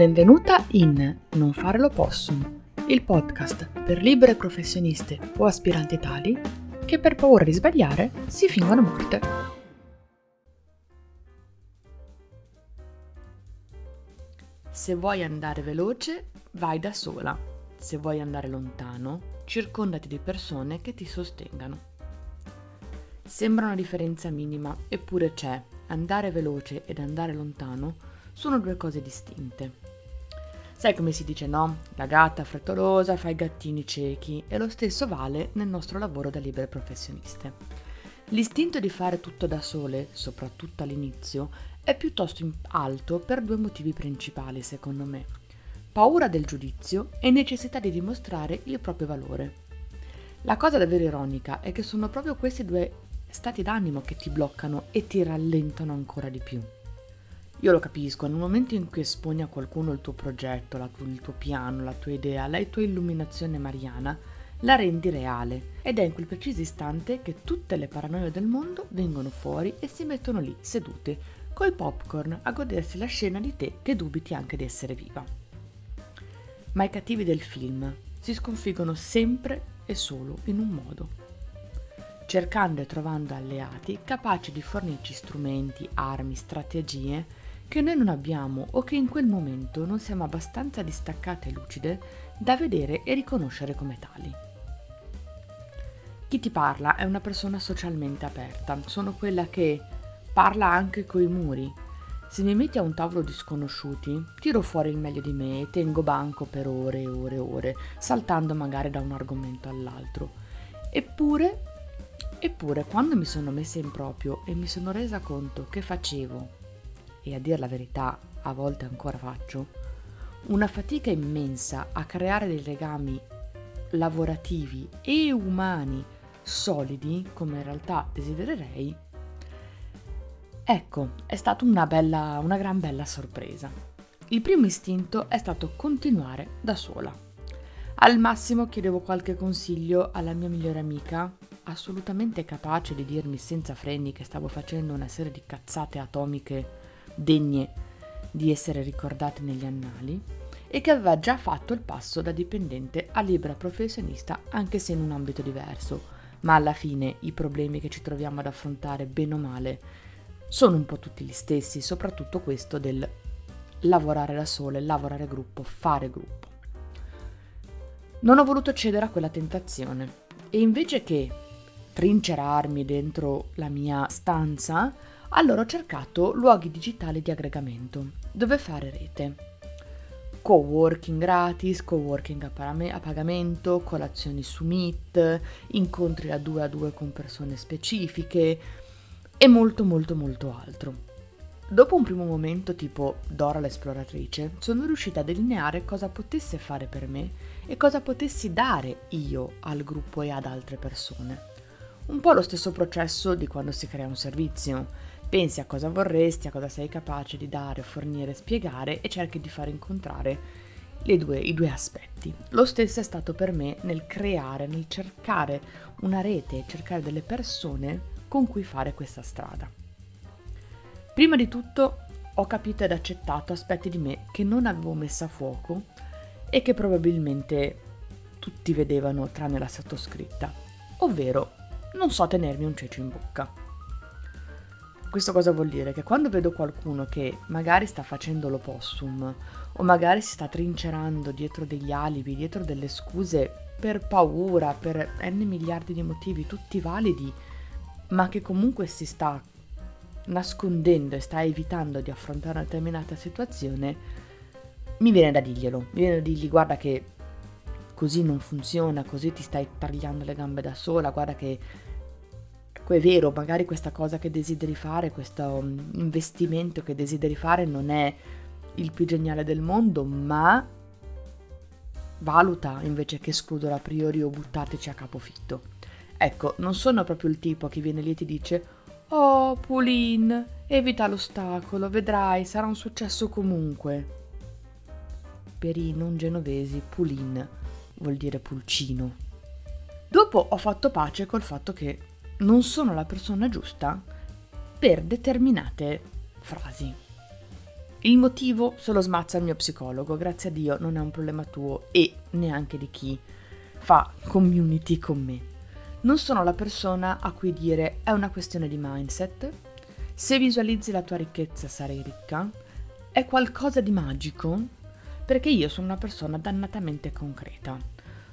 Benvenuta in Non fare l'opossum, il podcast per libere professioniste o aspiranti tali che per paura di sbagliare si fingono morte. Se vuoi andare veloce, vai da sola. Se vuoi andare lontano, circondati di persone che ti sostengano. Sembra una differenza minima, eppure c'è. Andare veloce ed andare lontano sono due cose distinte. Sai come si dice no? La gatta frettolosa fa i gattini ciechi e lo stesso vale nel nostro lavoro da libere professioniste. L'istinto di fare tutto da sole, soprattutto all'inizio, è piuttosto alto per due motivi principali secondo me. Paura del giudizio e necessità di dimostrare il proprio valore. La cosa davvero ironica è che sono proprio questi due stati d'animo che ti bloccano e ti rallentano ancora di più. Io lo capisco, nel momento in cui esponi a qualcuno il tuo progetto, la, il tuo piano, la tua idea, la tua illuminazione mariana, la rendi reale ed è in quel preciso istante che tutte le paranoie del mondo vengono fuori e si mettono lì sedute coi popcorn a godersi la scena di te che dubiti anche di essere viva. Ma i cattivi del film si sconfiggono sempre e solo in un modo, cercando e trovando alleati capaci di fornirci strumenti, armi, strategie che noi non abbiamo o che in quel momento non siamo abbastanza distaccate e lucide da vedere e riconoscere come tali. Chi ti parla è una persona socialmente aperta, sono quella che parla anche coi muri. Se mi metti a un tavolo di sconosciuti, tiro fuori il meglio di me e tengo banco per ore e ore e ore, saltando magari da un argomento all'altro. Eppure, eppure, quando mi sono messa in proprio e mi sono resa conto che facevo e a dir la verità a volte ancora faccio, una fatica immensa a creare dei legami lavorativi e umani solidi come in realtà desidererei, ecco, è stata una, bella, una gran bella sorpresa. Il primo istinto è stato continuare da sola. Al massimo chiedevo qualche consiglio alla mia migliore amica, assolutamente capace di dirmi senza freni che stavo facendo una serie di cazzate atomiche degne di essere ricordate negli annali e che aveva già fatto il passo da dipendente a libera professionista anche se in un ambito diverso, ma alla fine i problemi che ci troviamo ad affrontare bene o male sono un po' tutti gli stessi, soprattutto questo del lavorare da sole, lavorare gruppo, fare gruppo. Non ho voluto cedere a quella tentazione e invece che trincerarmi dentro la mia stanza, allora ho cercato luoghi digitali di aggregamento, dove fare rete. Co-working gratis, co-working a, pagamento, colazioni su Meet, incontri a due a due con persone specifiche e molto molto molto altro. Dopo un primo momento tipo Dora l'esploratrice, sono riuscita a delineare cosa potesse fare per me e cosa potessi dare io al gruppo e ad altre persone. Un po' lo stesso processo di quando si crea un servizio Pensi a cosa vorresti, a cosa sei capace di dare, fornire, spiegare e cerchi di far incontrare due, i due aspetti. Lo stesso è stato per me nel creare, nel cercare una rete, cercare delle persone con cui fare questa strada. Prima di tutto ho capito ed accettato aspetti di me che non avevo messo a fuoco e che probabilmente tutti vedevano tranne la sottoscritta, ovvero non so tenermi un cece in bocca. Questo cosa vuol dire? Che quando vedo qualcuno che magari sta facendo l'opossum o magari si sta trincerando dietro degli alibi, dietro delle scuse per paura, per n miliardi di motivi, tutti validi, ma che comunque si sta nascondendo e sta evitando di affrontare una determinata situazione, mi viene da dirglielo, mi viene da dirgli guarda che così non funziona, così ti stai tagliando le gambe da sola, guarda che è vero, magari questa cosa che desideri fare, questo mm, investimento che desideri fare non è il più geniale del mondo, ma valuta invece che escludere a priori o buttateci a capofitto. Ecco, non sono proprio il tipo che viene lì e ti dice Oh, Pulin, evita l'ostacolo, vedrai, sarà un successo comunque. Per i non genovesi, Pulin vuol dire pulcino. Dopo ho fatto pace col fatto che non sono la persona giusta per determinate frasi. Il motivo se lo smazza il mio psicologo, grazie a Dio non è un problema tuo e neanche di chi fa community con me. Non sono la persona a cui dire è una questione di mindset, se visualizzi la tua ricchezza sarai ricca, è qualcosa di magico, perché io sono una persona dannatamente concreta.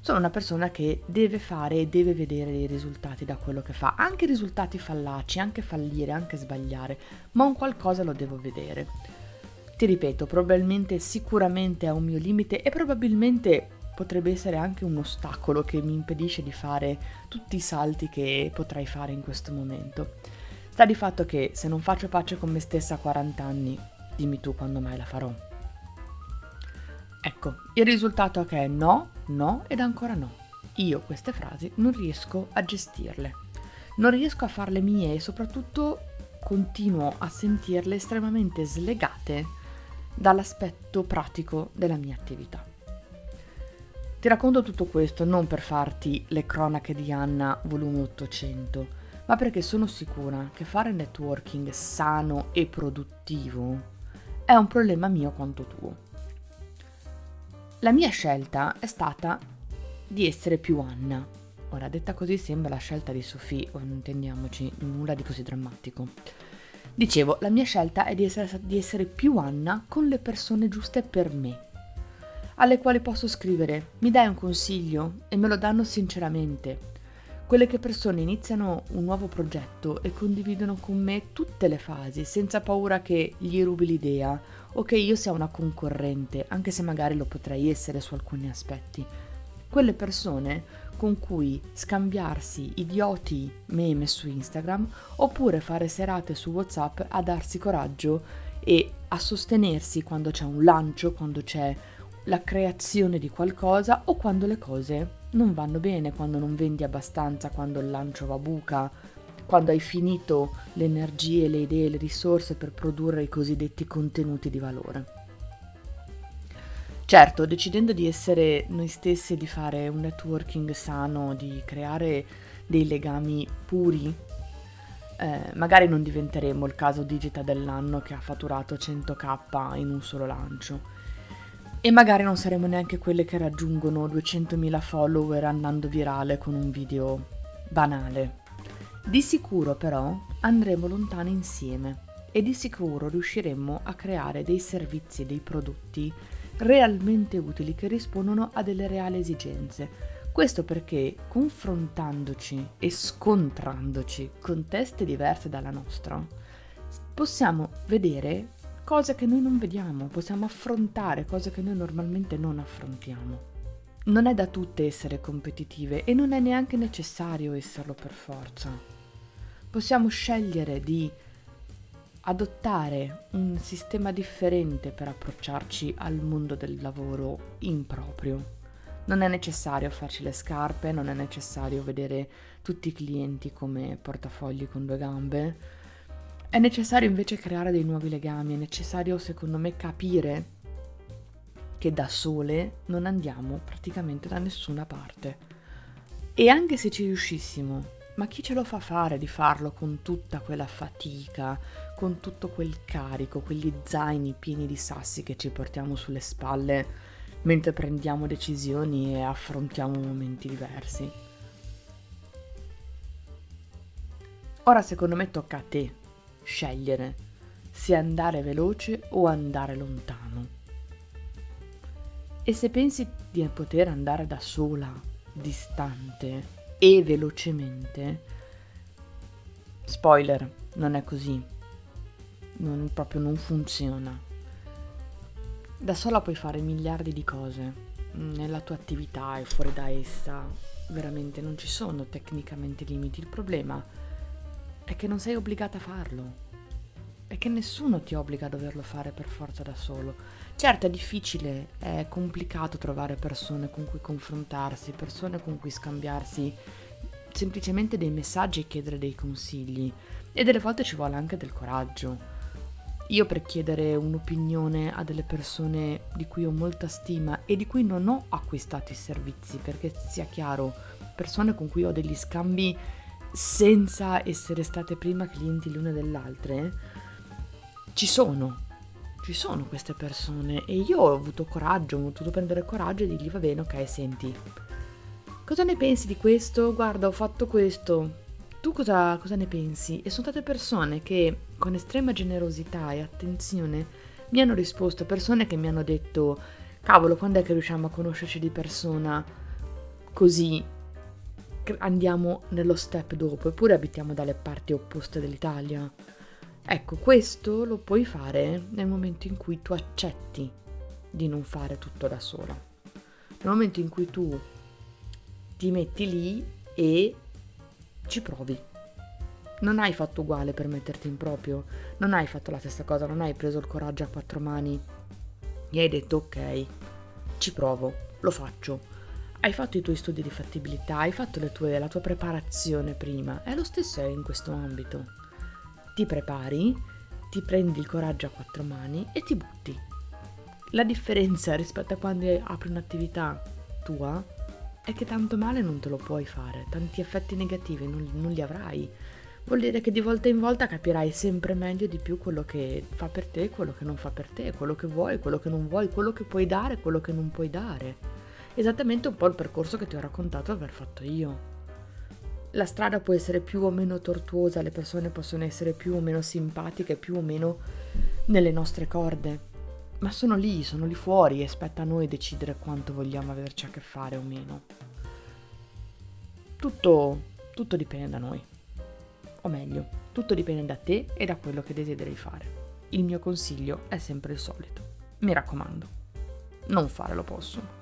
Sono una persona che deve fare e deve vedere dei risultati da quello che fa, anche risultati fallaci, anche fallire, anche sbagliare, ma un qualcosa lo devo vedere. Ti ripeto, probabilmente sicuramente è un mio limite e probabilmente potrebbe essere anche un ostacolo che mi impedisce di fare tutti i salti che potrei fare in questo momento. Sta di fatto che se non faccio pace con me stessa a 40 anni, dimmi tu quando mai la farò. Ecco, il risultato è che è no, no ed ancora no. Io queste frasi non riesco a gestirle, non riesco a farle mie e soprattutto continuo a sentirle estremamente slegate dall'aspetto pratico della mia attività. Ti racconto tutto questo non per farti le cronache di Anna volume 800, ma perché sono sicura che fare networking sano e produttivo è un problema mio quanto tuo. La mia scelta è stata di essere più Anna. Ora, detta così sembra la scelta di Sofì, o intendiamoci, nulla di così drammatico. Dicevo, la mia scelta è di essere, di essere più Anna con le persone giuste per me, alle quali posso scrivere mi dai un consiglio e me lo danno sinceramente. Quelle che persone iniziano un nuovo progetto e condividono con me tutte le fasi senza paura che gli rubi l'idea o che io sia una concorrente, anche se magari lo potrei essere su alcuni aspetti. Quelle persone con cui scambiarsi idioti meme su Instagram oppure fare serate su WhatsApp a darsi coraggio e a sostenersi quando c'è un lancio, quando c'è la creazione di qualcosa o quando le cose non vanno bene, quando non vendi abbastanza, quando il lancio va buca, quando hai finito le energie, le idee, le risorse per produrre i cosiddetti contenuti di valore. Certo, decidendo di essere noi stessi di fare un networking sano, di creare dei legami puri, eh, magari non diventeremo il caso digita dell'anno che ha fatturato 100k in un solo lancio. E magari non saremo neanche quelle che raggiungono 200.000 follower andando virale con un video banale. Di sicuro però andremo lontano insieme e di sicuro riusciremo a creare dei servizi e dei prodotti realmente utili che rispondono a delle reali esigenze. Questo perché confrontandoci e scontrandoci con teste diverse dalla nostra, possiamo vedere cose che noi non vediamo, possiamo affrontare cose che noi normalmente non affrontiamo. Non è da tutte essere competitive e non è neanche necessario esserlo per forza. Possiamo scegliere di adottare un sistema differente per approcciarci al mondo del lavoro in proprio. Non è necessario farci le scarpe, non è necessario vedere tutti i clienti come portafogli con due gambe. È necessario invece creare dei nuovi legami, è necessario secondo me capire che da sole non andiamo praticamente da nessuna parte. E anche se ci riuscissimo, ma chi ce lo fa fare di farlo con tutta quella fatica, con tutto quel carico, quegli zaini pieni di sassi che ci portiamo sulle spalle mentre prendiamo decisioni e affrontiamo momenti diversi? Ora secondo me tocca a te scegliere se andare veloce o andare lontano. E se pensi di poter andare da sola, distante, e velocemente. Spoiler, non è così. Non, proprio non funziona. Da sola puoi fare miliardi di cose. Nella tua attività e fuori da essa veramente non ci sono tecnicamente limiti. Il problema è che non sei obbligata a farlo. E che nessuno ti obbliga a doverlo fare per forza da solo. Certo è difficile, è complicato trovare persone con cui confrontarsi, persone con cui scambiarsi semplicemente dei messaggi e chiedere dei consigli e delle volte ci vuole anche del coraggio. Io per chiedere un'opinione a delle persone di cui ho molta stima e di cui non ho acquistato i servizi, perché sia chiaro, persone con cui ho degli scambi senza essere state prima clienti l'une dell'altra, ci sono, ci sono queste persone e io ho avuto coraggio, ho potuto prendere coraggio e dirgli va bene, ok, senti, cosa ne pensi di questo? Guarda, ho fatto questo, tu cosa, cosa ne pensi? E sono state persone che con estrema generosità e attenzione mi hanno risposto, persone che mi hanno detto, cavolo, quando è che riusciamo a conoscerci di persona così andiamo nello step dopo, eppure abitiamo dalle parti opposte dell'Italia. Ecco, questo lo puoi fare nel momento in cui tu accetti di non fare tutto da sola. Nel momento in cui tu ti metti lì e ci provi. Non hai fatto uguale per metterti in proprio, non hai fatto la stessa cosa, non hai preso il coraggio a quattro mani e hai detto ok, ci provo, lo faccio. Hai fatto i tuoi studi di fattibilità, hai fatto tue, la tua preparazione prima, è lo stesso in questo ambito ti prepari, ti prendi il coraggio a quattro mani e ti butti. La differenza rispetto a quando apri un'attività tua è che tanto male non te lo puoi fare, tanti effetti negativi non, non li avrai. Vuol dire che di volta in volta capirai sempre meglio di più quello che fa per te, quello che non fa per te, quello che vuoi, quello che non vuoi, quello che puoi dare, quello che non puoi dare. Esattamente un po' il percorso che ti ho raccontato aver fatto io la strada può essere più o meno tortuosa, le persone possono essere più o meno simpatiche, più o meno nelle nostre corde, ma sono lì, sono lì fuori e spetta a noi decidere quanto vogliamo averci a che fare o meno. Tutto, tutto dipende da noi, o meglio, tutto dipende da te e da quello che desideri fare. Il mio consiglio è sempre il solito. Mi raccomando, non fare l'opposto.